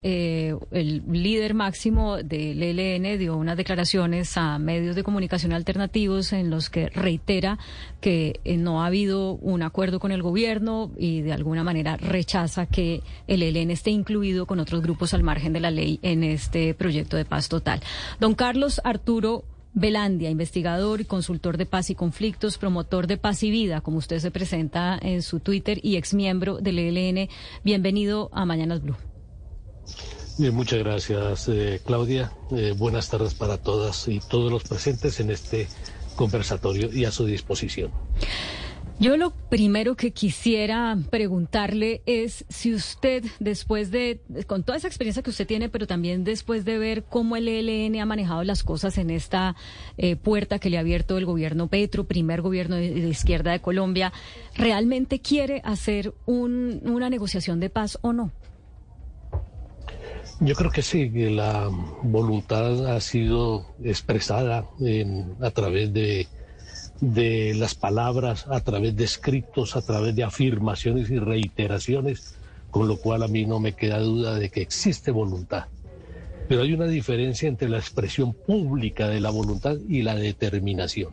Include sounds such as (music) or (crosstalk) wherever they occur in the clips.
Eh, el líder máximo del ELN dio unas declaraciones a medios de comunicación alternativos en los que reitera que eh, no ha habido un acuerdo con el gobierno y de alguna manera rechaza que el ELN esté incluido con otros grupos al margen de la ley en este proyecto de paz total. Don Carlos Arturo Belandia, investigador y consultor de paz y conflictos, promotor de paz y vida, como usted se presenta en su Twitter y exmiembro del ELN. Bienvenido a Mañanas Blue muchas gracias, eh, Claudia. Eh, buenas tardes para todas y todos los presentes en este conversatorio y a su disposición. Yo lo primero que quisiera preguntarle es si usted, después de, con toda esa experiencia que usted tiene, pero también después de ver cómo el ELN ha manejado las cosas en esta eh, puerta que le ha abierto el gobierno Petro, primer gobierno de, izquierda de Colombia, ¿realmente quiere hacer una negociación de paz o no? Yo creo que sí, que la voluntad ha sido expresada a través de, de las palabras, a través de escritos, a través de afirmaciones y reiteraciones, con lo cual a mí no me queda duda de que existe voluntad. Pero hay una diferencia entre la expresión pública de la voluntad y la determinación.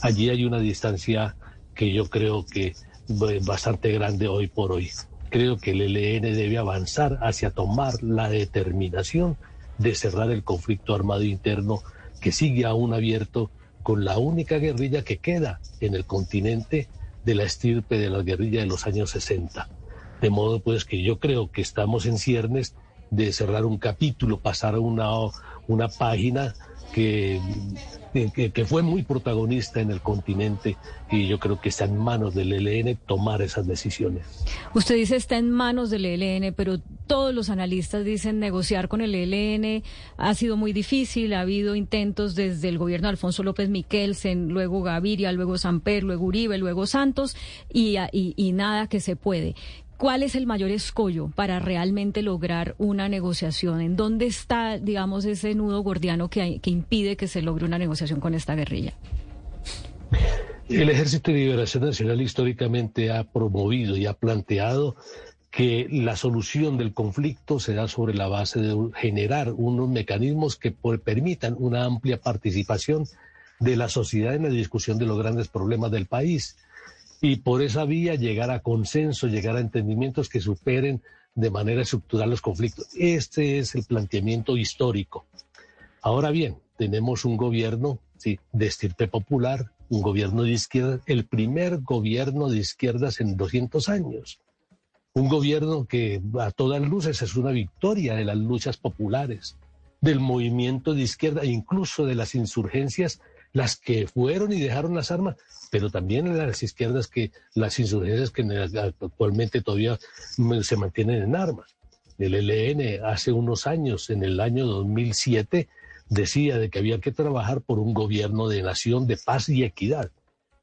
Allí hay una distancia que yo creo que es bastante grande hoy por hoy creo que el ELN debe avanzar hacia tomar la determinación de cerrar el conflicto armado interno que sigue aún abierto con la única guerrilla que queda en el continente de la estirpe de la guerrilla de los años 60. De modo pues que yo creo que estamos en ciernes de cerrar un capítulo, pasar una, una página que, que, fue muy protagonista en el continente y yo creo que está en manos del ELN tomar esas decisiones. Usted dice está en manos del ELN, pero todos los analistas dicen negociar con el ELN ha sido muy difícil, ha habido intentos desde el gobierno de Alfonso López Miquelsen, luego Gaviria, luego Samper, luego Uribe, luego Santos y, y, y nada que se puede. ¿Cuál es el mayor escollo para realmente lograr una negociación? ¿En dónde está, digamos, ese nudo gordiano que, que impide que se logre una negociación con esta guerrilla? El Ejército de Liberación Nacional históricamente ha promovido y ha planteado que la solución del conflicto será sobre la base de generar unos mecanismos que permitan una amplia participación de la sociedad en la discusión de los grandes problemas del país y por esa vía llegar a consenso, llegar a entendimientos que superen de manera estructural los conflictos. Este es el planteamiento histórico. Ahora bien, tenemos un gobierno sí, de estirpe popular, un gobierno de izquierda, el primer gobierno de izquierdas en 200 años. Un gobierno que a todas luces es una victoria de las luchas populares, del movimiento de izquierda e incluso de las insurgencias las que fueron y dejaron las armas, pero también las izquierdas que las insurgencias que actualmente todavía se mantienen en armas. El ELN hace unos años, en el año 2007, decía de que había que trabajar por un gobierno de nación de paz y equidad.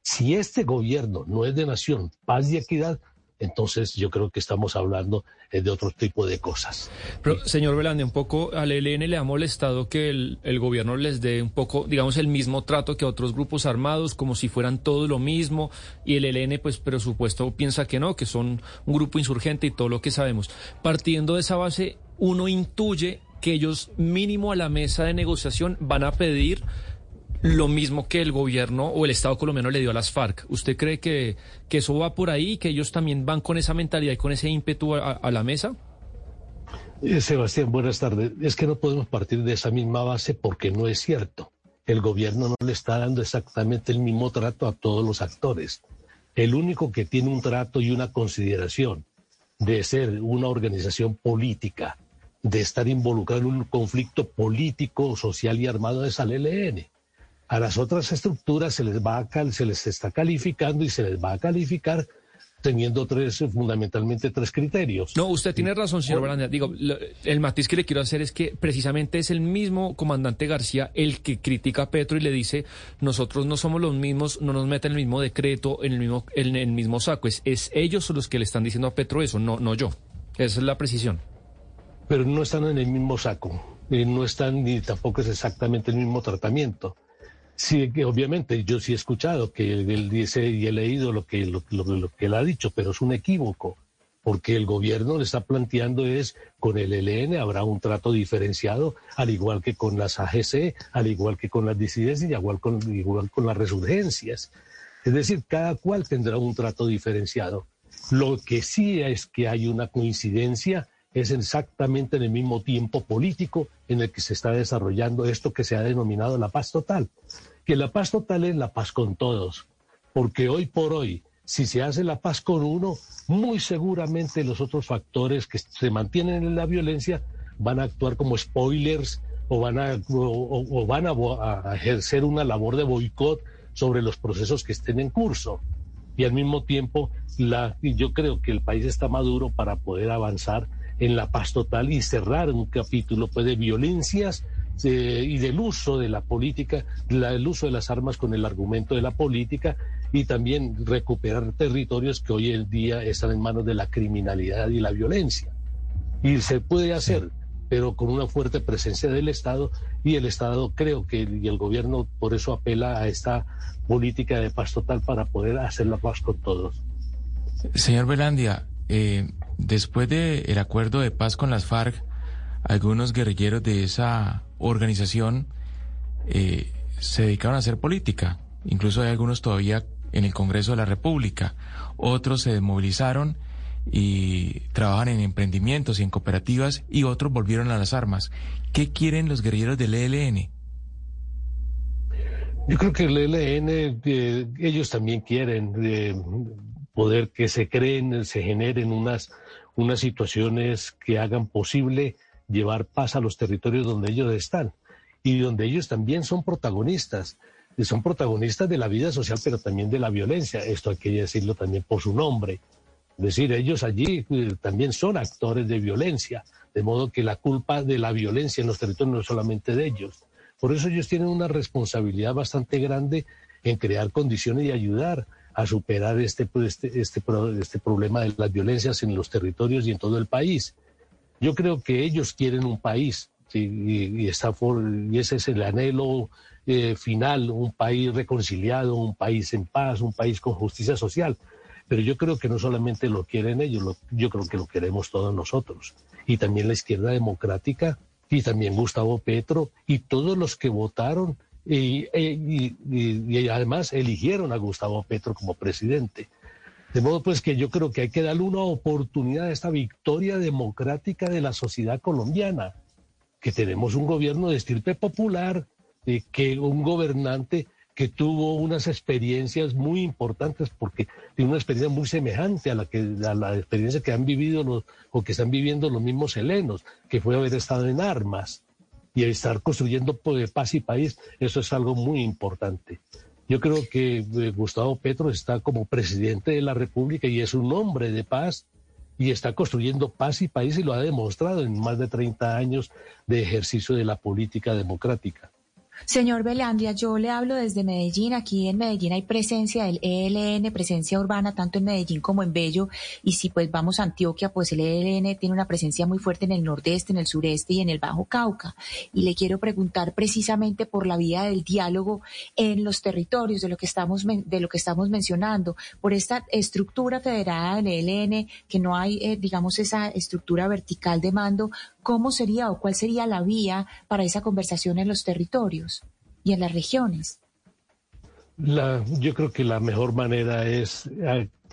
Si este gobierno no es de nación, paz y equidad, entonces yo creo que estamos hablando eh, de otro tipo de cosas. Pero, señor Belande, un poco al ELN le ha molestado que el, el, gobierno les dé un poco, digamos, el mismo trato que a otros grupos armados, como si fueran todo lo mismo, y el ELN, pues, pero supuesto piensa que no, que son un grupo insurgente y todo lo que sabemos. Partiendo de esa base, uno intuye que ellos mínimo a la mesa de negociación van a pedir lo mismo que el gobierno o el Estado colombiano le dio a las FARC. ¿Usted cree que, que eso va por ahí, que ellos también van con esa mentalidad y con ese ímpetu a, la mesa? Eh, Sebastián, buenas tardes. Es que no podemos partir de esa misma base porque no es cierto. El gobierno no le está dando exactamente el mismo trato a todos los actores. El único que tiene un trato y una consideración de ser una organización política, de estar involucrado en un conflicto político, social y armado es al ELN. A las otras estructuras se les va a se les está calificando y se les va a calificar teniendo tres, fundamentalmente tres criterios. No, usted tiene razón, señor Baranda. Digo, el matiz que le quiero hacer es que precisamente es el mismo comandante García el que critica a Petro y le dice, nosotros no somos los mismos, no nos meten en el mismo decreto, en el mismo, en el mismo saco. Es, es ellos los que le están diciendo a Petro eso, no, no yo. Esa es la precisión. Pero no están en el mismo saco, eh, no están ni tampoco es exactamente el mismo tratamiento. Sí, obviamente, yo sí he escuchado que él dice y he leído lo que, lo, que él ha dicho, pero es un equívoco. porque el gobierno le está planteando es con el ELN habrá un trato diferenciado, al igual que con las AGC, al igual que con las disidencias y igual con, igual con las resurgencias. Es decir, cada cual tendrá un trato diferenciado. Lo que sí es que hay una coincidencia es exactamente en el mismo tiempo político en el que se está desarrollando esto que se ha denominado la paz total. Que la paz total es la paz con todos, porque hoy por hoy si se hace la paz con uno, muy seguramente los otros factores que se mantienen en la violencia van a actuar como spoilers o van a, o, van a, ejercer una labor de boicot sobre los procesos que estén en curso. Y al mismo tiempo, la, yo creo que el país está maduro para poder avanzar en la paz total y cerrar un capítulo pues, de violencias eh, y del uso de la política, el uso de las armas con el argumento de la política y también recuperar territorios que hoy en día están en manos de la criminalidad y la violencia. Y se puede hacer, pero con una fuerte presencia del Estado y el Estado creo que y el gobierno por eso apela a esta política de paz total para poder hacer la paz con todos. Señor Belandia, eh, después del acuerdo de paz con las FARC, algunos guerrilleros de esa organización eh, se dedicaron a hacer política. Incluso hay algunos todavía en el Congreso de la República. Otros se desmovilizaron y trabajan en emprendimientos y en cooperativas y otros volvieron a las armas. ¿Qué quieren los guerrilleros del ELN? Yo creo que el ELN, eh, ellos también quieren eh, poder que se creen, se generen unas, unas situaciones que hagan posible llevar paz a los territorios donde ellos están y donde ellos también son protagonistas son protagonistas de la vida social, pero también de la violencia. Esto hay que decirlo también por su nombre. Es decir, ellos allí eh, también son actores de violencia, de modo que la culpa de la violencia en los territorios no es solamente de ellos. Por eso ellos tienen una responsabilidad bastante grande en crear condiciones y ayudar a superar este, este, este, este problema de las violencias en los territorios y en todo el país. Yo creo que ellos quieren un país y, y ese es el anhelo eh, final, un país reconciliado, un país en paz, un país con justicia social. Pero yo creo que no solamente lo quieren ellos, yo creo que lo queremos todos nosotros. Y también la izquierda democrática, y también Gustavo Petro, y todos los que votaron y, y, además eligieron a Gustavo Petro como presidente. De modo pues que yo creo que hay que darle una oportunidad a esta victoria democrática de la sociedad colombiana, que tenemos un gobierno de estirpe popular, que un gobernante que tuvo unas experiencias muy importantes porque tiene una experiencia muy semejante a la que a la experiencia que han vivido los o que están viviendo los mismos helenos, que fue haber estado en armas y estar construyendo paz y país, eso es algo muy importante. Yo creo que eh, Gustavo Petro está como presidente de la República y es un hombre de paz y está construyendo paz y país y lo ha demostrado en más de 30 años de ejercicio de la política democrática. Señor Belandia, yo le hablo desde Medellín. Aquí en Medellín hay presencia del ELN, presencia urbana, tanto en Medellín como en Bello. Y si pues vamos a Antioquia, pues el ELN tiene una presencia muy fuerte en el nordeste, en el sureste y en el Bajo Cauca. Y le quiero preguntar precisamente por la vía del diálogo en los territorios de lo que estamos, de lo que estamos mencionando, por esta estructura federada del ELN, que no hay, eh, digamos, esa estructura vertical de mando, ¿cómo sería o cuál sería la vía para esa conversación en los territorios y en las regiones? yo creo que la mejor manera es,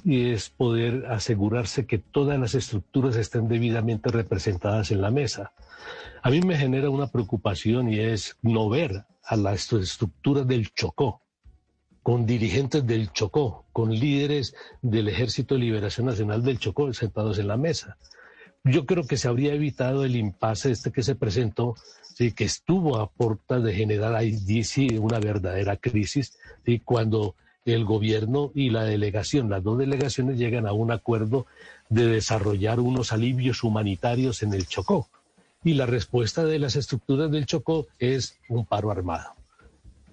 es poder asegurarse que todas las estructuras estén debidamente representadas en la mesa. A mí me genera una preocupación y es no ver a las estructuras del Chocó, con dirigentes del Chocó, con líderes del Ejército de Liberación Nacional del Chocó sentados en la mesa. Yo creo que se habría evitado el impasse este que se presentó, ¿sí? que estuvo a puerta de generar ahí una verdadera crisis, y cuando el gobierno y la delegación, las dos delegaciones llegan a un acuerdo de desarrollar unos alivios humanitarios en el Chocó. Y la respuesta de las estructuras del Chocó es un paro armado.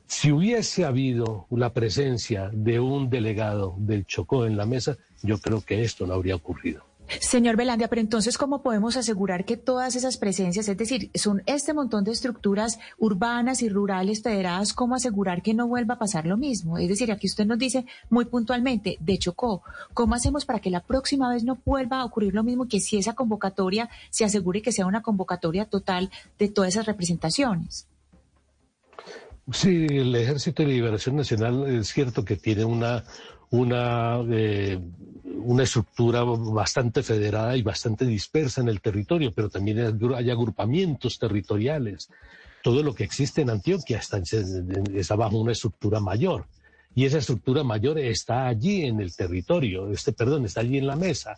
Si hubiese habido la presencia de un delegado del Chocó en la mesa, yo creo que esto no habría ocurrido. Señor Belandia, pero entonces, ¿cómo podemos asegurar que todas esas presencias, es decir, son este montón de estructuras urbanas y rurales federadas, cómo asegurar que no vuelva a pasar lo mismo? Es decir, aquí usted nos dice muy puntualmente, de Chocó, ¿cómo hacemos para que la próxima vez no vuelva a ocurrir lo mismo que si esa convocatoria se asegure que sea una convocatoria total de todas esas representaciones? Sí, el Ejército de Liberación Nacional es cierto que tiene una, una, eh, una estructura bastante federada y bastante dispersa en el territorio, pero también hay agrupamientos territoriales. Todo lo que existe en Antioquia está, está bajo una estructura mayor. Y esa estructura mayor está allí en el territorio, este, perdón, está allí en la mesa.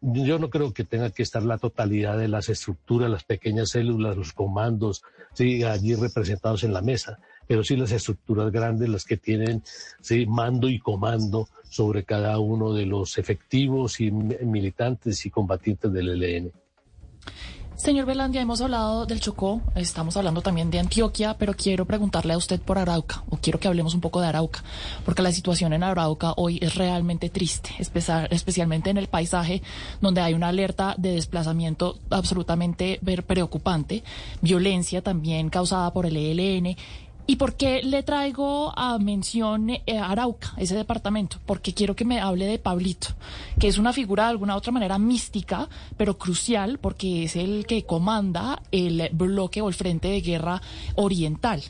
Yo no creo que tenga que estar la totalidad de las estructuras, las pequeñas células, los comandos, allí representados en la mesa pero sí las estructuras grandes, las que tienen ¿sí? mando y comando sobre cada uno de los efectivos y militantes y combatientes del ELN. Señor Belandia, hemos hablado del Chocó, estamos hablando también de Antioquia, pero quiero preguntarle a usted por Arauca, o quiero que hablemos un poco de Arauca, porque la situación en Arauca hoy es realmente triste, especialmente en el paisaje donde hay una alerta de desplazamiento absolutamente preocupante, violencia también causada por el ELN ¿Y por qué le traigo a mención eh, Arauca, ese departamento? Porque quiero que me hable de Pablito, que es una figura de alguna otra manera mística, pero crucial porque es el que comanda el bloque o el frente de guerra oriental.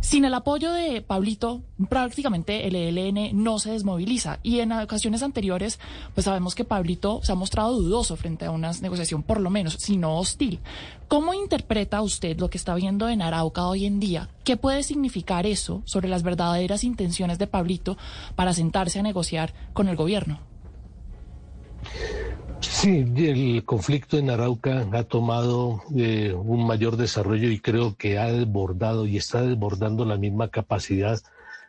Sin el apoyo de Pablito, prácticamente el ELN no se desmoviliza. Y en ocasiones anteriores, pues sabemos que Pablito se ha mostrado dudoso frente a una negociación, por lo menos, si no hostil. ¿Cómo interpreta usted lo que está viendo en Arauca hoy en día? ¿Qué puede significar eso sobre las verdaderas intenciones de Pablito para sentarse a negociar con el gobierno? Sí, el conflicto en Arauca ha tomado eh, un mayor desarrollo y creo que ha desbordado y está desbordando la misma capacidad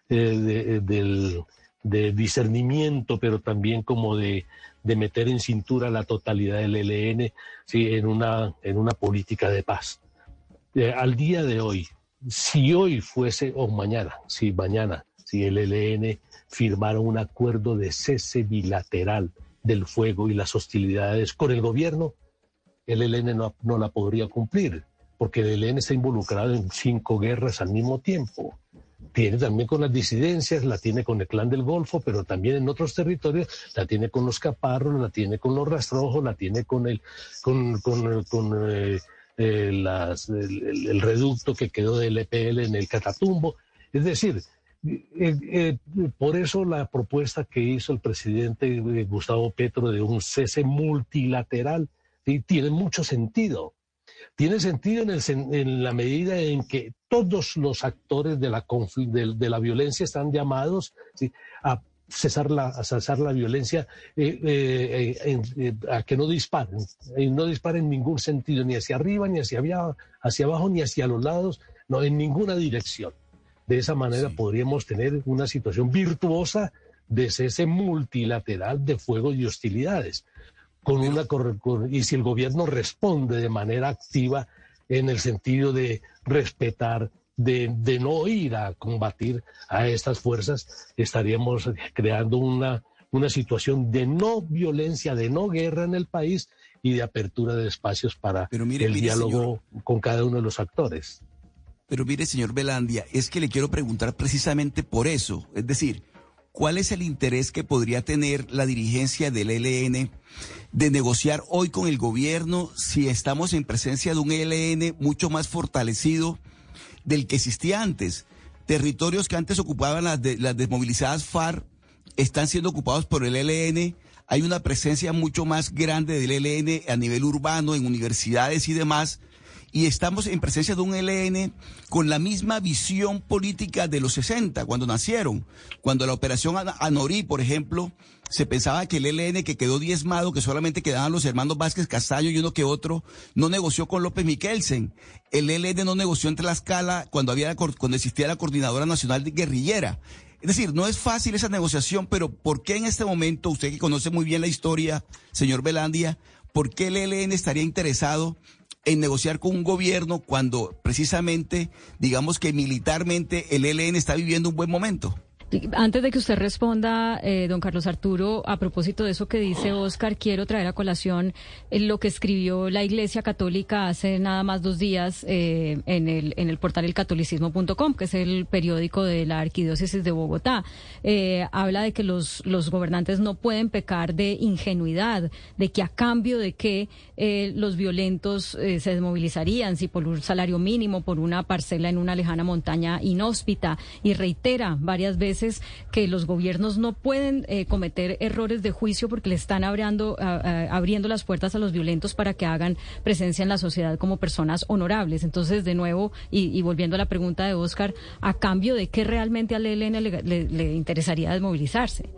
eh, de, discernimiento, pero también como de, meter en cintura la totalidad del ELN ¿sí? en, una, en una política de paz. Eh, al día de hoy, si hoy fuese, o mañana, si mañana, si el ELN firmara un acuerdo de cese bilateral, del fuego y las hostilidades con el gobierno, el ELN no, la podría cumplir, porque el ELN está involucrado en cinco guerras al mismo tiempo. Tiene también con las disidencias, la tiene con el clan del Golfo, pero también en otros territorios, la tiene con los caparros, la tiene con los rastrojos, la tiene con el, con, con, con eh, eh, las, el, reducto que quedó del EPL en el Catatumbo. Es decir, eh, eh, por eso la propuesta que hizo el presidente eh, Gustavo Petro de un cese multilateral tiene mucho sentido. Tiene sentido en, la medida en que todos los actores de la, de, la violencia están llamados a cesar la, violencia, a que no disparen, no disparen en ningún sentido, ni hacia arriba, ni hacia, hacia abajo, ni hacia los lados, no, en ninguna dirección. De esa manera podríamos tener una situación virtuosa de cese multilateral de fuego y hostilidades. Con una, y si el gobierno responde de manera activa en el sentido de respetar, de, de no ir a combatir a estas fuerzas, estaríamos creando una, una situación de no violencia, de no guerra en el país y de apertura de espacios para el diálogo con cada uno de los actores. Pero mire, señor Belandia, es que le quiero preguntar precisamente por eso. Es decir, ¿cuál es el interés que podría tener la dirigencia del ELN de negociar hoy con el gobierno si estamos en presencia de un ELN mucho más fortalecido del que existía antes? Territorios que antes ocupaban las, las desmovilizadas FARC están siendo ocupados por el ELN. Hay una presencia mucho más grande del ELN a nivel urbano, en universidades y demás y estamos en presencia de un ELN con la misma visión política de los 60, cuando nacieron. Cuando la operación Anorí, por ejemplo, se pensaba que el ELN que quedó diezmado, que solamente quedaban los hermanos Vázquez Castaño y uno que otro, no negoció con López Miquelsen. El ELN no negoció entre la escala cuando, había, cuando existía la Coordinadora Nacional de Guerrillera. Es decir, no es fácil esa negociación, pero ¿por qué en este momento, usted que conoce muy bien la historia, señor Belandia, por qué el ELN estaría interesado en negociar con un gobierno cuando precisamente, digamos que militarmente el ELN está viviendo un buen momento? Antes de que usted responda, eh, don Carlos Arturo, a propósito de eso que dice Oscar, quiero traer a colación eh, lo que escribió la Iglesia Católica hace nada más dos días eh, en, el, en el portal elcatolicismo.com, que es el periódico de la Arquidiócesis de Bogotá. habla de que los, los gobernantes no pueden pecar de ingenuidad, de que a cambio de que los violentos se desmovilizarían, si por un salario mínimo, por una parcela en una lejana montaña inhóspita, y reitera varias veces que los gobiernos no pueden eh, cometer errores de juicio porque le están abriendo, abriendo las puertas a los violentos para que hagan presencia en la sociedad como personas honorables. Entonces, de nuevo, y, volviendo a la pregunta de Oscar, ¿a cambio de qué realmente al ELN le, interesaría desmovilizarse?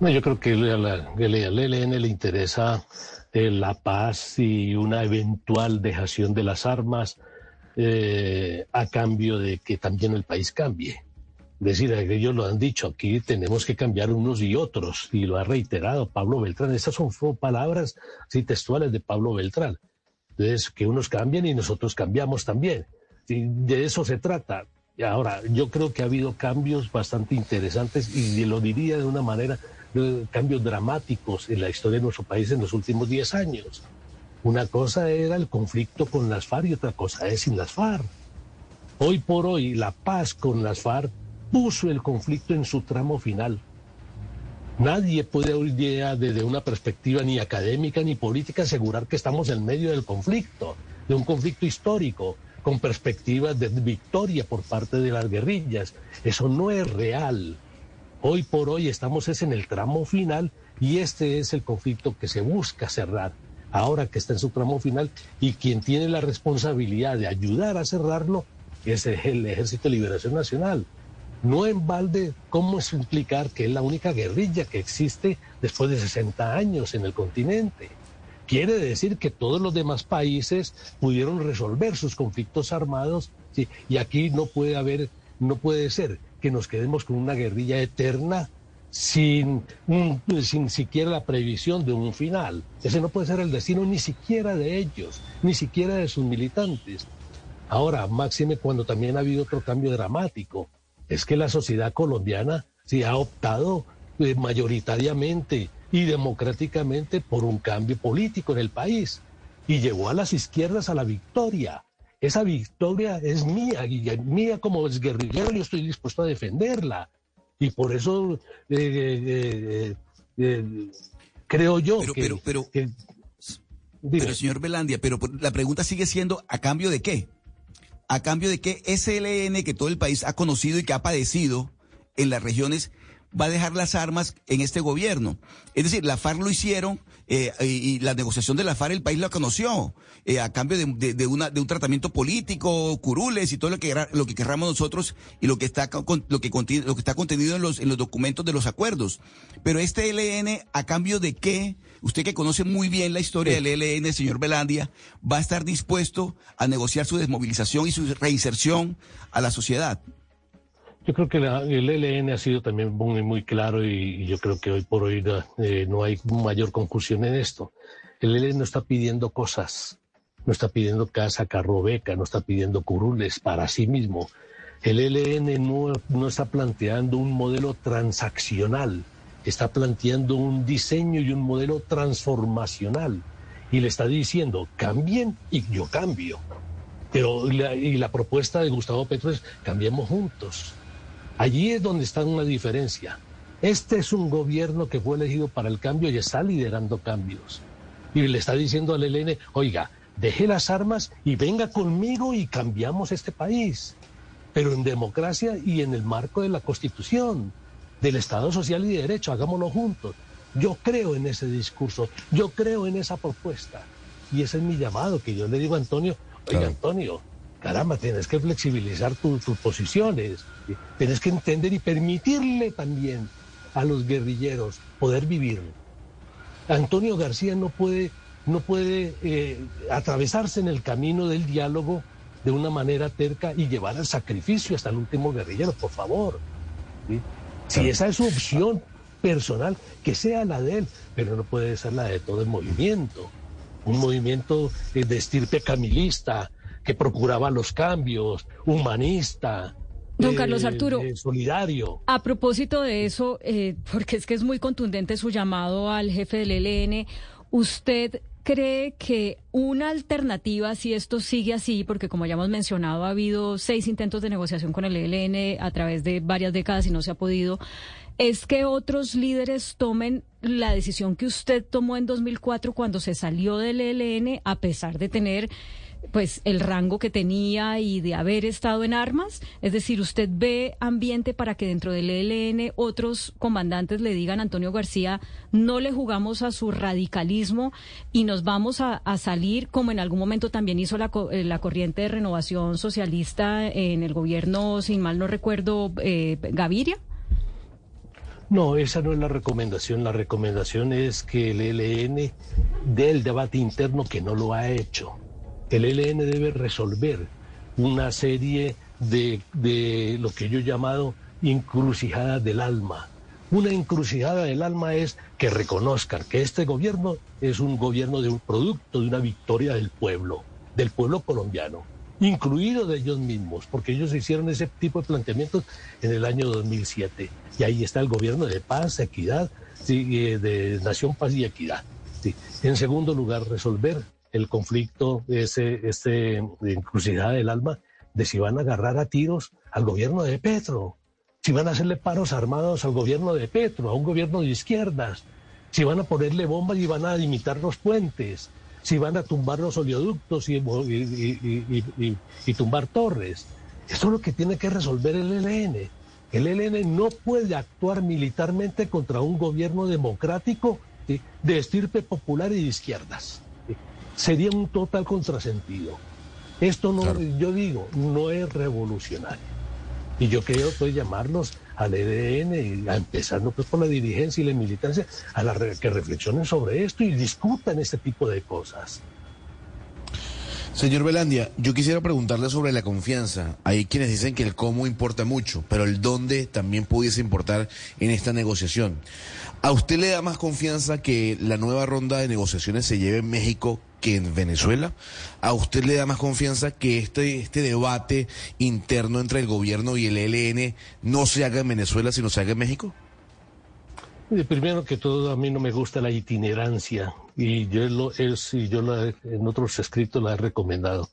No, yo creo que al ELN le interesa eh, la paz y una eventual dejación de las armas eh, a cambio de que también el país cambie decir, ellos lo han dicho, aquí tenemos que cambiar unos y otros, y lo ha reiterado Pablo Beltrán. Esas son palabras así textuales de Pablo Beltrán. Entonces, que unos cambian y nosotros cambiamos también. Y de eso se trata. Ahora, yo creo que ha habido cambios bastante interesantes y lo diría de una manera, cambios dramáticos en la historia de nuestro país en los últimos 10 años. Una cosa era el conflicto con las FARC y otra cosa es sin las FARC. Hoy por hoy, la paz con las FARC puso el conflicto en su tramo final. Nadie puede hoy día desde una perspectiva ni académica ni política asegurar que estamos en medio del conflicto, de un conflicto histórico, con perspectivas de victoria por parte de las guerrillas. Eso no es real. Hoy por hoy estamos es en el tramo final y este es el conflicto que se busca cerrar. Ahora que está en su tramo final y quien tiene la responsabilidad de ayudar a cerrarlo es el Ejército de Liberación Nacional. No en balde, ¿cómo es implicar que es la única guerrilla que existe después de 60 años en el continente? Quiere decir que todos los demás países pudieron resolver sus conflictos armados y aquí no puede haber, no puede ser que nos quedemos con una guerrilla eterna sin, sin siquiera la previsión de un final. Ese no puede ser el destino ni siquiera de ellos, ni siquiera de sus militantes. Ahora, máxime cuando también ha habido otro cambio dramático es que la sociedad colombiana sí ha optado eh, mayoritariamente y democráticamente por un cambio político en el país y llevó a las izquierdas a la victoria. Esa victoria es mía, y mía como es guerrillero, yo estoy dispuesto a defenderla. Y por eso eh, eh, creo yo que... Pero, pero, pero señor Belandia, pero la pregunta sigue siendo, ¿a cambio de qué? A cambio de que SLN, que todo el país ha conocido y que ha padecido en las regiones, va a dejar las armas en este gobierno. Es decir, la FARC lo hicieron eh, y, la negociación de la FARC el país lo conoció eh, a cambio de, una, de un tratamiento político, curules y todo lo que lo que querramos nosotros y lo que está lo que lo que está contenido en los en los documentos de los acuerdos. Pero este LN a cambio de qué usted que conoce muy bien la historia del ELN, señor Belandia, va a estar dispuesto a negociar su desmovilización y su reinserción a la sociedad. Yo creo que el ELN ha sido también muy, muy claro y, yo creo que hoy por hoy eh, no hay mayor confusión en esto. El ELN no está pidiendo cosas, no está pidiendo casa, carro, beca, no está pidiendo curules para sí mismo. El ELN no, no está planteando un modelo transaccional está planteando un diseño y un modelo transformacional y le está diciendo cambien y yo cambio. Pero y la propuesta de Gustavo Petro es cambiemos juntos. Allí es donde está una diferencia. Este es un gobierno que fue elegido para el cambio y está liderando cambios. Y le está diciendo al ELN, oiga, deje las armas y venga conmigo y cambiamos este país. Pero en democracia y en el marco de la Constitución del Estado Social y de Derecho, hagámoslo juntos. Yo creo en ese discurso, yo creo en esa propuesta. Y ese es mi llamado, que yo le digo a Antonio, oiga Antonio, caramba, tienes que flexibilizar tus posiciones, tienes que entender y permitirle también a los guerrilleros poder vivir. Antonio García no puede, no puede eh, atravesarse en el camino del diálogo de una manera terca y llevar al sacrificio hasta el último guerrillero, por favor. Si esa es su opción personal, que sea la de él, pero no puede ser la de todo el movimiento. Un movimiento de estirpe camilista, que procuraba los cambios, humanista, Don Carlos Arturo, solidario. A propósito de eso, eh, (laughs) porque es que es muy contundente su llamado al jefe del ELN, ¿usted cree que una alternativa, si esto sigue así, porque como ya hemos mencionado, ha habido seis intentos de negociación con el ELN a través de varias décadas y no se ha podido, es que otros líderes tomen la decisión que usted tomó en 2004 cuando se salió del ELN, a pesar de tener pues el rango que tenía y de haber estado en armas? Es decir, ¿usted ve ambiente para que dentro del ELN otros comandantes le digan a Antonio García, no le jugamos a su radicalismo y nos vamos a, salir, como en algún momento también hizo la, eh, la, corriente de renovación socialista en el gobierno, sin mal no recuerdo, eh, Gaviria? No, esa no es la recomendación. La recomendación es que el ELN dé el debate interno que no lo ha hecho el ELN debe resolver una serie de, de lo que yo he llamado encrucijadas del alma. Una encrucijada del alma es que reconozcan que este gobierno es un gobierno de un producto, de una victoria del pueblo, del pueblo colombiano, incluido de ellos mismos, porque ellos hicieron ese tipo de planteamientos en el año 2007. Y ahí está el gobierno de paz, equidad, eh, de nación, paz y equidad. En segundo lugar, resolver el conflicto, ese, este encrucijada del alma, de si van a agarrar a tiros al gobierno de Petro, si van a hacerle paros armados al gobierno de Petro, a un gobierno de izquierdas, si van a ponerle bombas y van a limitar los puentes, si van a tumbar los oleoductos y, y, tumbar torres. Esto es lo que tiene que resolver el ELN. El ELN no puede actuar militarmente contra un gobierno democrático de estirpe popular y de izquierdas sería un total contrasentido. Esto no, yo digo, no es revolucionario. Y yo quiero pues llamarlos al EDN, a empezando pues por la dirigencia y la militancia, a la que reflexionen sobre esto y discutan este tipo de cosas. Señor Belandia, yo quisiera preguntarle sobre la confianza. Hay quienes dicen que el cómo importa mucho, pero el dónde también pudiese importar en esta negociación. ¿A usted le da más confianza que la nueva ronda de negociaciones se lleve en México que en Venezuela? ¿A usted le da más confianza que este, este debate interno entre el gobierno y el ELN no se haga en Venezuela, sino se haga en México? Primero que todo, a mí no me gusta la itinerancia y yo, lo, es, y yo en otros escritos la he recomendado.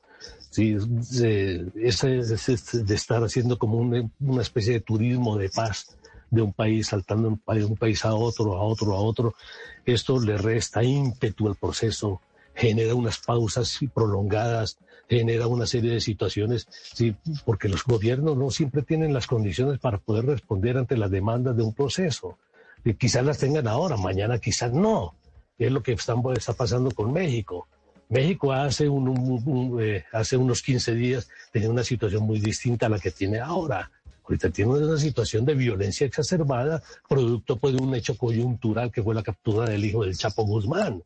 Sí, de, de estar haciendo como una, especie de turismo de paz de un país, saltando de un país a otro, a otro, a otro. Esto le resta ímpetu al proceso, genera unas pausas prolongadas, genera una serie de situaciones, sí, porque los gobiernos no siempre tienen las condiciones para poder responder ante las demandas de un proceso quizás las tengan ahora, mañana quizás no. Es lo que está pasando con México. México hace, un, eh, hace unos 15 días tenía una situación muy distinta a la que tiene ahora. Ahorita tiene una situación de violencia exacerbada, producto pues, de un hecho coyuntural que fue la captura del hijo del Chapo Guzmán.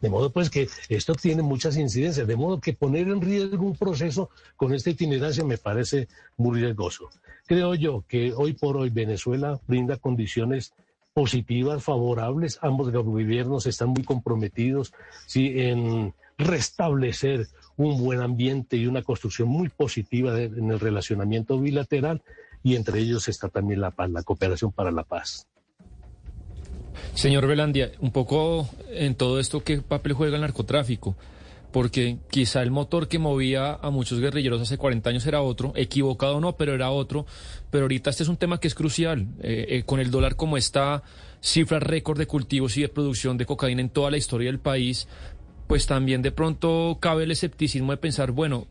De modo pues que esto tiene muchas incidencias, de modo que poner en riesgo un proceso con esta itinerancia me parece muy riesgoso. Creo yo que hoy por hoy Venezuela brinda condiciones positivas, favorables. Ambos gobiernos están muy comprometidos ¿sí? en restablecer un buen ambiente y una construcción muy positiva en el relacionamiento bilateral y entre ellos está también la paz, la cooperación para la paz. Señor Velandia, un poco en todo esto, ¿qué papel juega el narcotráfico? Porque quizá el motor que movía a muchos guerrilleros hace 40 años era otro, equivocado no, pero era otro, pero ahorita este es un tema que es crucial, eh, eh, con el dólar como está, cifras récord de cultivos y de producción de cocaína en toda la historia del país, pues también de pronto cabe el escepticismo de pensar, bueno,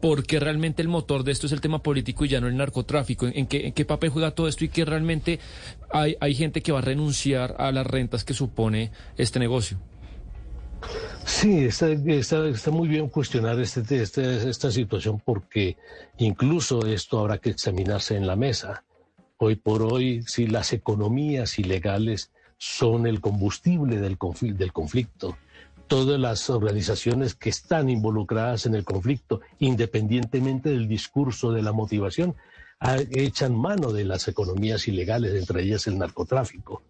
¿por qué realmente el motor de esto es el tema político y ya no el narcotráfico? ¿En, qué, en qué, papel juega todo esto y que realmente hay, hay gente que va a renunciar a las rentas que supone este negocio? Sí, está, está, muy bien cuestionar este, este, esta situación porque incluso esto habrá que examinarse en la mesa. Hoy por hoy, si las economías ilegales son el combustible del, del conflicto, todas las organizaciones que están involucradas en el conflicto, independientemente del discurso de la motivación, echan mano de las economías ilegales, entre ellas el narcotráfico.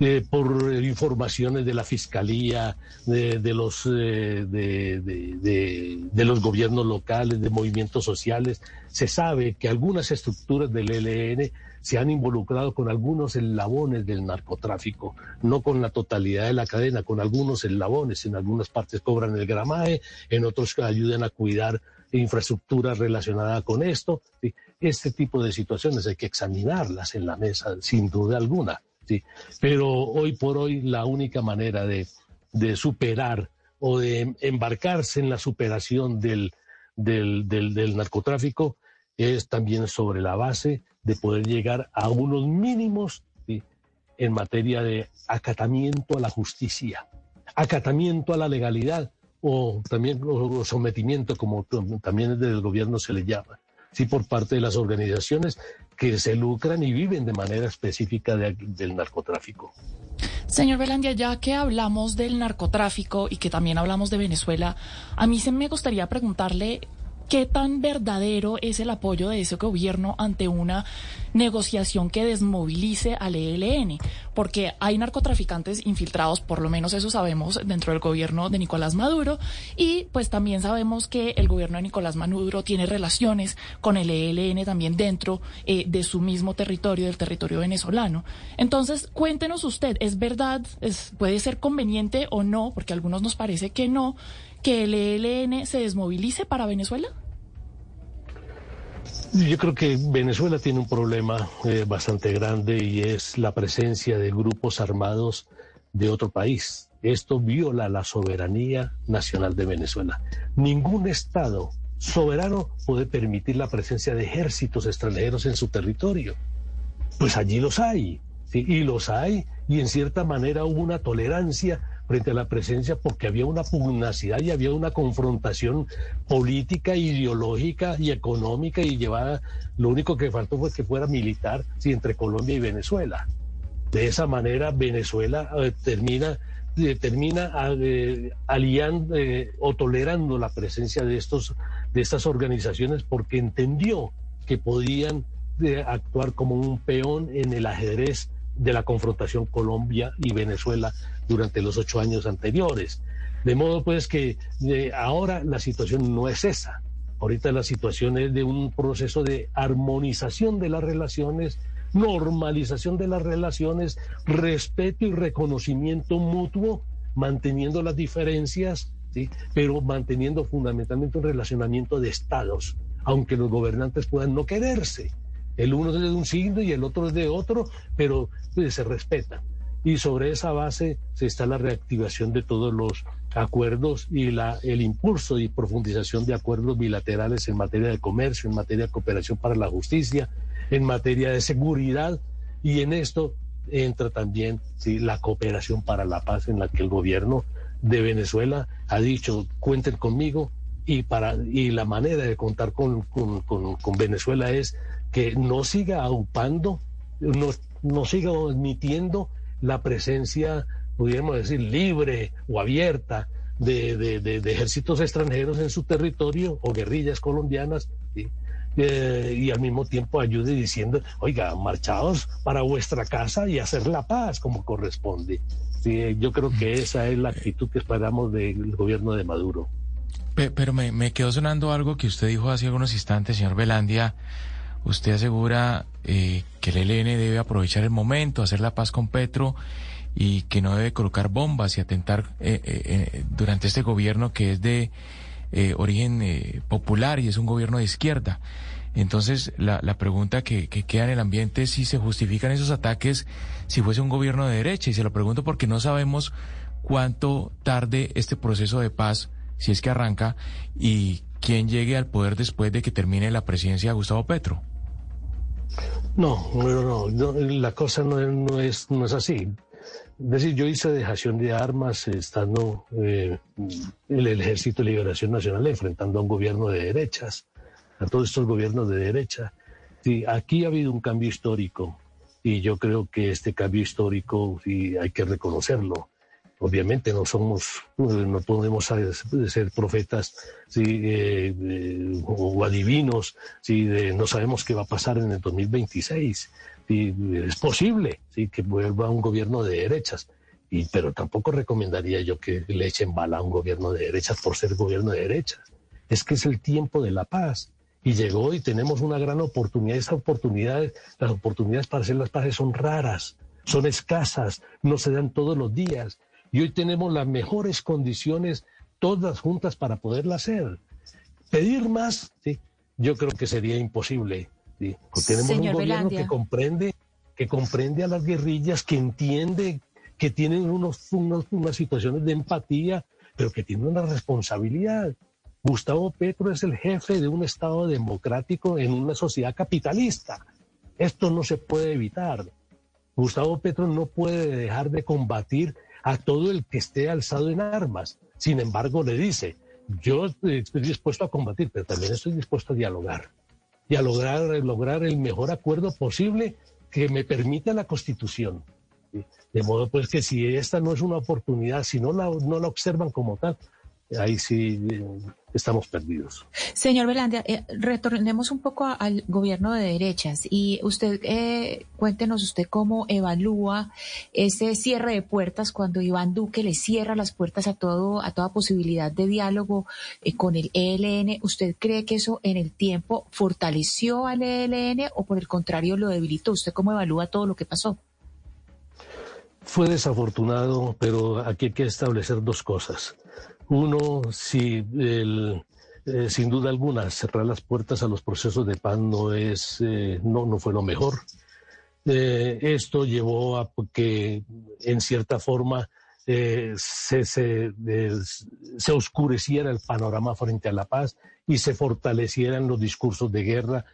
Eh, por informaciones de la fiscalía, de, los eh, de, los gobiernos locales, de movimientos sociales, se sabe que algunas estructuras del ELN se han involucrado con algunos eslabones del narcotráfico, no con la totalidad de la cadena, con algunos eslabones. En algunas partes cobran el gramaje, en otros ayudan a cuidar infraestructura relacionada con esto. Este tipo de situaciones hay que examinarlas en la mesa, sin duda alguna. ¿Sí? Pero hoy por hoy la única manera de, superar o de embarcarse en la superación del, del, narcotráfico es también sobre la base de poder llegar a unos mínimos en materia de acatamiento a la justicia, acatamiento a la legalidad o también sometimiento, como también desde el gobierno se le llama, sí por parte de las organizaciones que se lucran y viven de manera específica del narcotráfico. Señor Belandia, ya que hablamos del narcotráfico y que también hablamos de Venezuela, a mí se me gustaría preguntarle ¿Qué tan verdadero es el apoyo de ese gobierno ante una negociación que desmovilice al ELN? Porque hay narcotraficantes infiltrados, por lo menos eso sabemos, dentro del gobierno de Nicolás Maduro, y pues también sabemos que el gobierno de Nicolás Maduro tiene relaciones con el ELN también dentro eh, de su mismo territorio, del territorio venezolano. Entonces, cuéntenos usted, ¿es verdad? Es, ¿Puede ser conveniente o no? Porque a algunos nos parece que no que el ELN se desmovilice para Venezuela? Yo creo que Venezuela tiene un problema eh, bastante grande y es la presencia de grupos armados de otro país. Esto viola la soberanía nacional de Venezuela. Ningún Estado soberano puede permitir la presencia de ejércitos extranjeros en su territorio. Pues allí los hay, y los hay, y en cierta manera hubo una tolerancia frente a la presencia porque había una pugnacidad y había una confrontación política, ideológica y económica y llevada, lo único que faltó fue que fuera militar sí, entre Colombia y Venezuela. De esa manera Venezuela eh, termina eh, termina eh, aliando o tolerando la presencia de estos de estas organizaciones porque entendió que podían actuar como un peón en el ajedrez de la confrontación Colombia y Venezuela durante los ocho años anteriores. De modo pues que eh, ahora la situación no es esa. Ahorita la situación es de un proceso de armonización de las relaciones, normalización de las relaciones, respeto y reconocimiento mutuo, manteniendo las diferencias, ¿sí? pero manteniendo fundamentalmente un relacionamiento de estados, aunque los gobernantes puedan no quererse. El uno es de un signo y el otro es de otro, pero pues, se respetan. Y sobre esa base se está la reactivación de todos los acuerdos y la, el impulso y profundización de acuerdos bilaterales en materia de comercio, en materia de cooperación para la justicia, en materia de seguridad. Y en esto entra también ¿sí? la cooperación para la paz en la que el gobierno de Venezuela ha dicho, cuenten conmigo, y, para, y la manera de contar con, con, con Venezuela es que no siga aupando, no, no siga admitiendo la presencia, pudiéramos decir, libre o abierta de, de, ejércitos extranjeros en su territorio o guerrillas colombianas. Eh, y al mismo tiempo ayude diciendo, oiga, marchados para vuestra casa y hacer la paz como corresponde. Sí, yo creo que esa es la actitud que esperamos del gobierno de Maduro. Pero me, me quedó sonando algo que usted dijo hace algunos instantes, señor Velandia, Usted asegura eh, que el ELN debe aprovechar el momento, hacer la paz con Petro y que no debe colocar bombas y atentar eh, eh, durante este gobierno que es de origen popular y es un gobierno de izquierda. Entonces, la, la pregunta que, que, queda en el ambiente es si se justifican esos ataques si fuese un gobierno de derecha. Y se lo pregunto porque no sabemos cuánto tarde este proceso de paz, si es que arranca, y quién llegue al poder después de que termine la presidencia de Gustavo Petro. No, no, no, la cosa no, es, no es así. Es decir, yo hice dejación de armas estando eh, el Ejército de Liberación Nacional enfrentando a un gobierno de derechas, a todos estos gobiernos de derecha. Aquí ha habido un cambio histórico y yo creo que este cambio histórico hay que reconocerlo. Obviamente no somos, no podemos ser profetas eh, o adivinos, si no sabemos qué va a pasar en el 2026. Y es posible ¿sí? que vuelva un gobierno de derechas, y, pero tampoco recomendaría yo que le echen bala a un gobierno de derechas por ser gobierno de derechas. Es que es el tiempo de la paz. Y llegó y tenemos una gran oportunidad. Esas oportunidades, las oportunidades para hacer las paces son raras, son escasas, no se dan todos los días. Y hoy tenemos las mejores condiciones todas juntas para poderla hacer. Pedir más, ¿sí? yo creo que sería imposible. ¿sí? tenemos un gobierno que comprende, que comprende a las guerrillas, que entiende que tienen unos, unas situaciones de empatía, pero que tienen una responsabilidad. Gustavo Petro es el jefe de un Estado democrático en una sociedad capitalista. Esto no se puede evitar. Gustavo Petro no puede dejar de combatir a todo el que esté alzado en armas. Sin embargo, le dice, yo estoy dispuesto a combatir, pero también estoy dispuesto a dialogar y a lograr, lograr el mejor acuerdo posible que me permita la Constitución. De modo pues que si esta no es una oportunidad, si no la, no la observan como tal, ahí sí eh, estamos perdidos. Señor Velandia, eh, retornemos un poco al gobierno de derechas y usted, eh, cuéntenos usted cómo evalúa ese cierre de puertas cuando Iván Duque le cierra las puertas a todo, a toda posibilidad de diálogo con el ELN. ¿Usted cree que eso en el tiempo fortaleció al ELN o por el contrario lo debilitó? ¿Usted cómo evalúa todo lo que pasó? Fue desafortunado, pero aquí hay que establecer dos cosas. Uno, si el, eh, sin duda alguna cerrar las puertas a los procesos de paz no es eh, no no fue lo mejor. Eh, esto llevó a que en cierta forma se, se, se, oscureciera el panorama frente a la paz y se fortalecieran los discursos de guerra,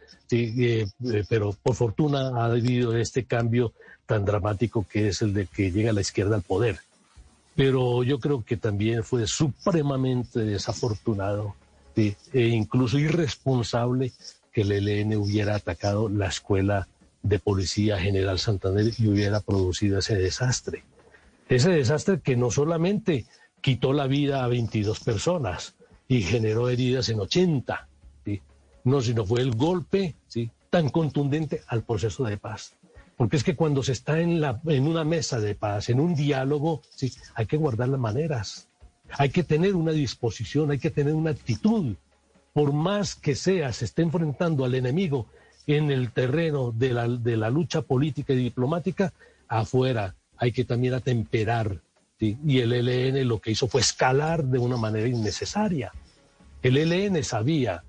pero por fortuna ha habido este cambio tan dramático que es el de que llega la izquierda al poder pero yo creo que también fue supremamente desafortunado e incluso irresponsable que el ELN hubiera atacado la escuela de policía General Santander y hubiera producido ese desastre. Ese desastre que no solamente quitó la vida a 22 personas y generó heridas en 80, no, sino fue el golpe ¿sí? tan contundente al proceso de paz. Porque es que cuando se está en, la, en una mesa de paz, en un diálogo, sí, hay que guardar las maneras, hay que tener una disposición, hay que tener una actitud. Por más que sea, se esté enfrentando al enemigo en el terreno de la, de la lucha política y diplomática, afuera hay que también atemperar. Y el ELN lo que hizo fue escalar de una manera innecesaria. El ELN sabía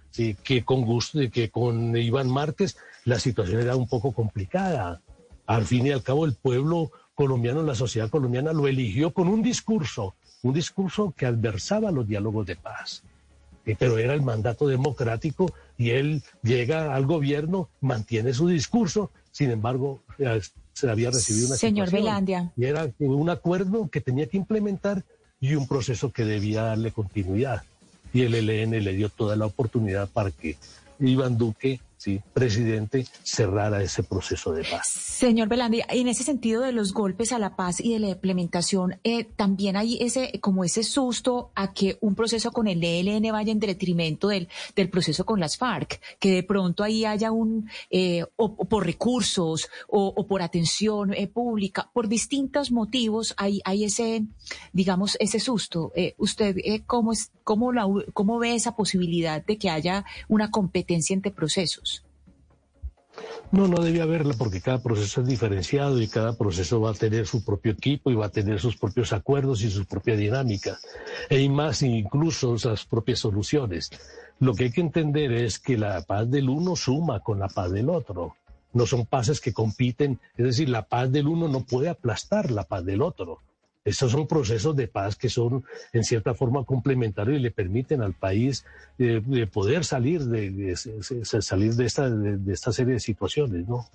que, con que con Iván Márquez la situación era un poco complicada al fin y al cabo, el pueblo colombiano, la sociedad colombiana lo eligió con un discurso, un discurso que adversaba los diálogos de paz. Eh, pero era el mandato democrático y él llega al gobierno, mantiene su discurso, sin embargo, eh, se había recibido una Señor Belandia. Y era un acuerdo que tenía que implementar y un proceso que debía darle continuidad. Y el ELN le dio toda la oportunidad para que Iván Duque ¿sí? presidente cerrara ese proceso de paz. Señor Belandi, en ese sentido de los golpes a la paz y de la implementación, eh, también hay ese como ese susto a que un proceso con el ELN vaya en detrimento del, del proceso con las FARC, que de pronto ahí haya un, eh, o, por recursos o, por atención eh, pública, por distintos motivos hay, hay ese, digamos, ese susto. ¿Usted cómo, es, cómo, la, cómo ve esa posibilidad de que haya una competencia entre procesos? No, no debe haberla porque cada proceso es diferenciado y cada proceso va a tener su propio equipo y va a tener sus propios acuerdos y su propia dinámica, e más incluso sus propias soluciones. Lo que hay que entender es que la paz del uno suma con la paz del otro. No son paces que compiten, es decir, la paz del uno no puede aplastar la paz del otro. Estos son procesos de paz que son en cierta forma complementarios y le permiten al país eh, poder salir de, salir de esta, de, esta serie de situaciones, ¿no?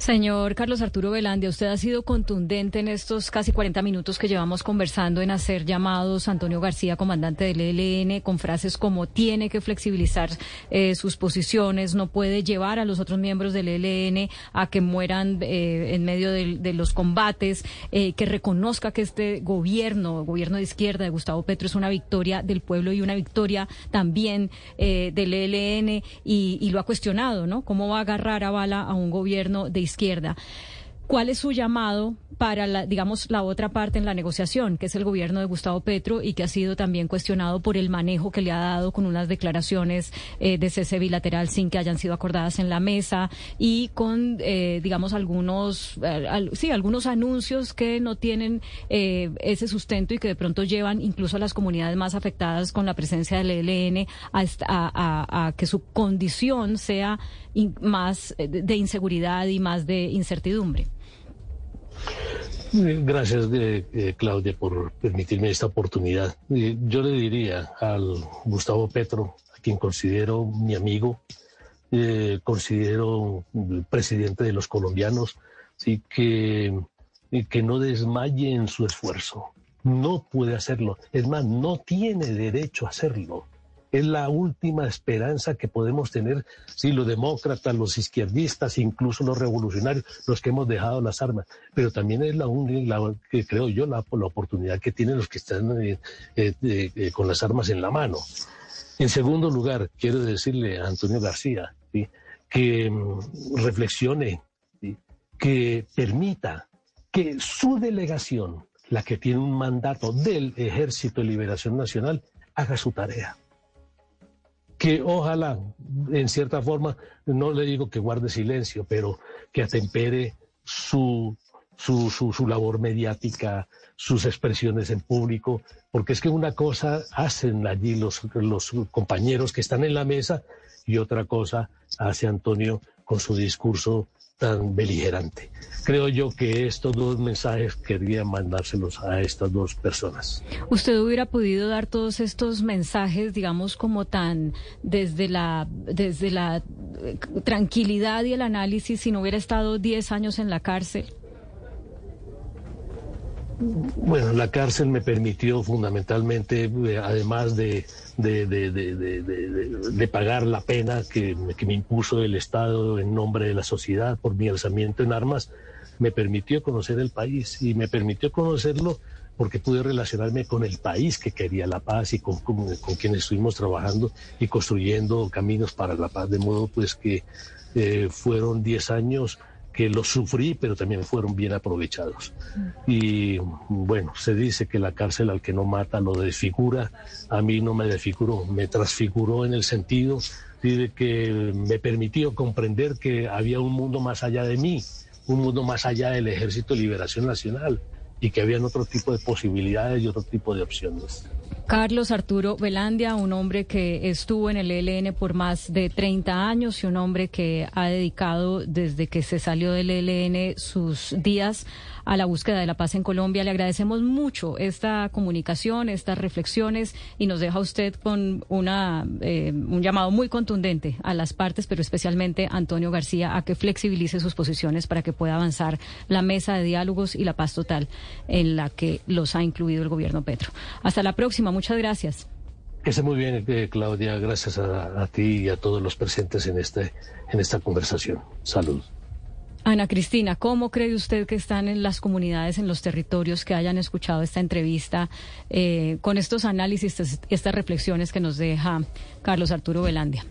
Señor Carlos Arturo Velandia, usted ha sido contundente en estos casi 40 minutos que llevamos conversando en hacer llamados a Antonio García, comandante del ELN, con frases como tiene que flexibilizar eh, sus posiciones, no puede llevar a los otros miembros del ELN a que mueran eh, en medio de, los combates, eh, que reconozca que este gobierno, gobierno de izquierda de Gustavo Petro, es una victoria del pueblo y una victoria también del ELN y, y, lo ha cuestionado, ¿no? ¿Cómo va a agarrar a bala a un gobierno de izquierda. ¿Cuál es su llamado para, la, digamos, la otra parte en la negociación, que es el gobierno de Gustavo Petro y que ha sido también cuestionado por el manejo que le ha dado con unas declaraciones eh, de cese bilateral sin que hayan sido acordadas en la mesa y con, eh, digamos, algunos, eh, sí, algunos anuncios que no tienen ese sustento y que de pronto llevan incluso a las comunidades más afectadas con la presencia del ELN a, a que su condición sea más de inseguridad y más de incertidumbre? Gracias, eh, eh, Claudia, por permitirme esta oportunidad. Eh, yo le diría al Gustavo Petro, a quien considero mi amigo, considero presidente de los colombianos, sí, que, que no desmaye en su esfuerzo. No puede hacerlo. Es más, no tiene derecho a hacerlo es la última esperanza que podemos tener, si los demócratas, los izquierdistas, incluso los revolucionarios, los que hemos dejado las armas, pero también es la única, que creo yo, la, oportunidad que tienen los que están eh, eh, eh, con las armas en la mano. En segundo lugar, quiero decirle a Antonio García que mm, reflexione, que permita que su delegación, la que tiene un mandato del Ejército de Liberación Nacional, haga su tarea que ojalá, en cierta forma, no le digo que guarde silencio, pero que atempere su, su, su, labor mediática, sus expresiones en público, porque es que una cosa hacen allí los, los compañeros que están en la mesa y otra cosa hace Antonio con su discurso tan beligerante. Creo yo que estos dos mensajes quería mandárselos a estas dos personas. ¿Usted hubiera podido dar todos estos mensajes, digamos, como tan desde la, desde la eh, tranquilidad y el análisis si no hubiera estado 10 años en la cárcel? Bueno, la cárcel me permitió fundamentalmente, eh, además de, de, pagar la pena que, me impuso el Estado en nombre de la sociedad por mi alzamiento en armas, me permitió conocer el país y me permitió conocerlo porque pude relacionarme con el país que quería la paz y con, con, quienes estuvimos trabajando y construyendo caminos para la paz, de modo pues que eh, fueron 10 años que los sufrí, pero también fueron bien aprovechados. Y bueno, se dice que la cárcel al que no mata lo desfigura, a mí no me desfiguró, me transfiguró en el sentido de que me permitió comprender que había un mundo más allá de mí, un mundo más allá del Ejército de Liberación Nacional y que habían otro tipo de posibilidades y otro tipo de opciones. Carlos Arturo Velandia, un hombre que estuvo en el ELN por más de 30 años y un hombre que ha dedicado desde que se salió del ELN sus días a la búsqueda de la paz en Colombia. Le agradecemos mucho esta comunicación, estas reflexiones y nos deja usted con una, eh, un llamado muy contundente a las partes, pero especialmente a Antonio García, a que flexibilice sus posiciones para que pueda avanzar la mesa de diálogos y la paz total en la que los ha incluido el gobierno Petro. Hasta la próxima. Muchas gracias. Que esté muy bien, eh, Claudia. Gracias a, a, ti y a todos los presentes en, este, en esta conversación. Salud. Ana Cristina, ¿cómo cree usted que están en las comunidades, en los territorios que hayan escuchado esta entrevista eh, con estos análisis, estas reflexiones que nos deja Carlos Arturo Velandia?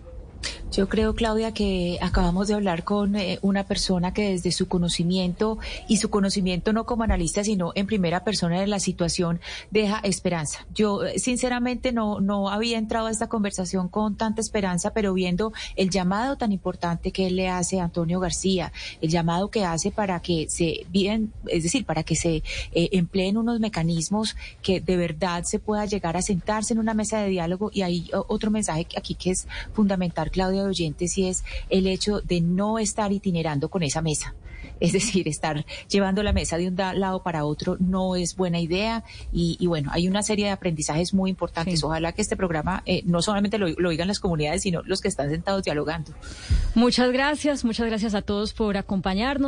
Yo creo, Claudia, que acabamos de hablar con eh, una persona que desde su conocimiento y su conocimiento no como analista, sino en primera persona de la situación, deja esperanza. Yo, eh, sinceramente, no, no había entrado a esta conversación con tanta esperanza, pero viendo el llamado tan importante que él le hace a Antonio García, el llamado que hace para que se bien, es decir, para que se eh, empleen unos mecanismos que de verdad se pueda llegar a sentarse en una mesa de diálogo. Y hay otro mensaje aquí que es fundamental, Claudia de oyentes y es el hecho de no estar itinerando con esa mesa. (laughs) Es decir, estar llevando la mesa de un lado para otro no es buena idea y, bueno, hay una serie de aprendizajes muy importantes. Ojalá que este programa eh, no solamente lo, lo oigan las comunidades, sino los que están sentados dialogando. Muchas gracias, muchas gracias a todos por acompañarnos.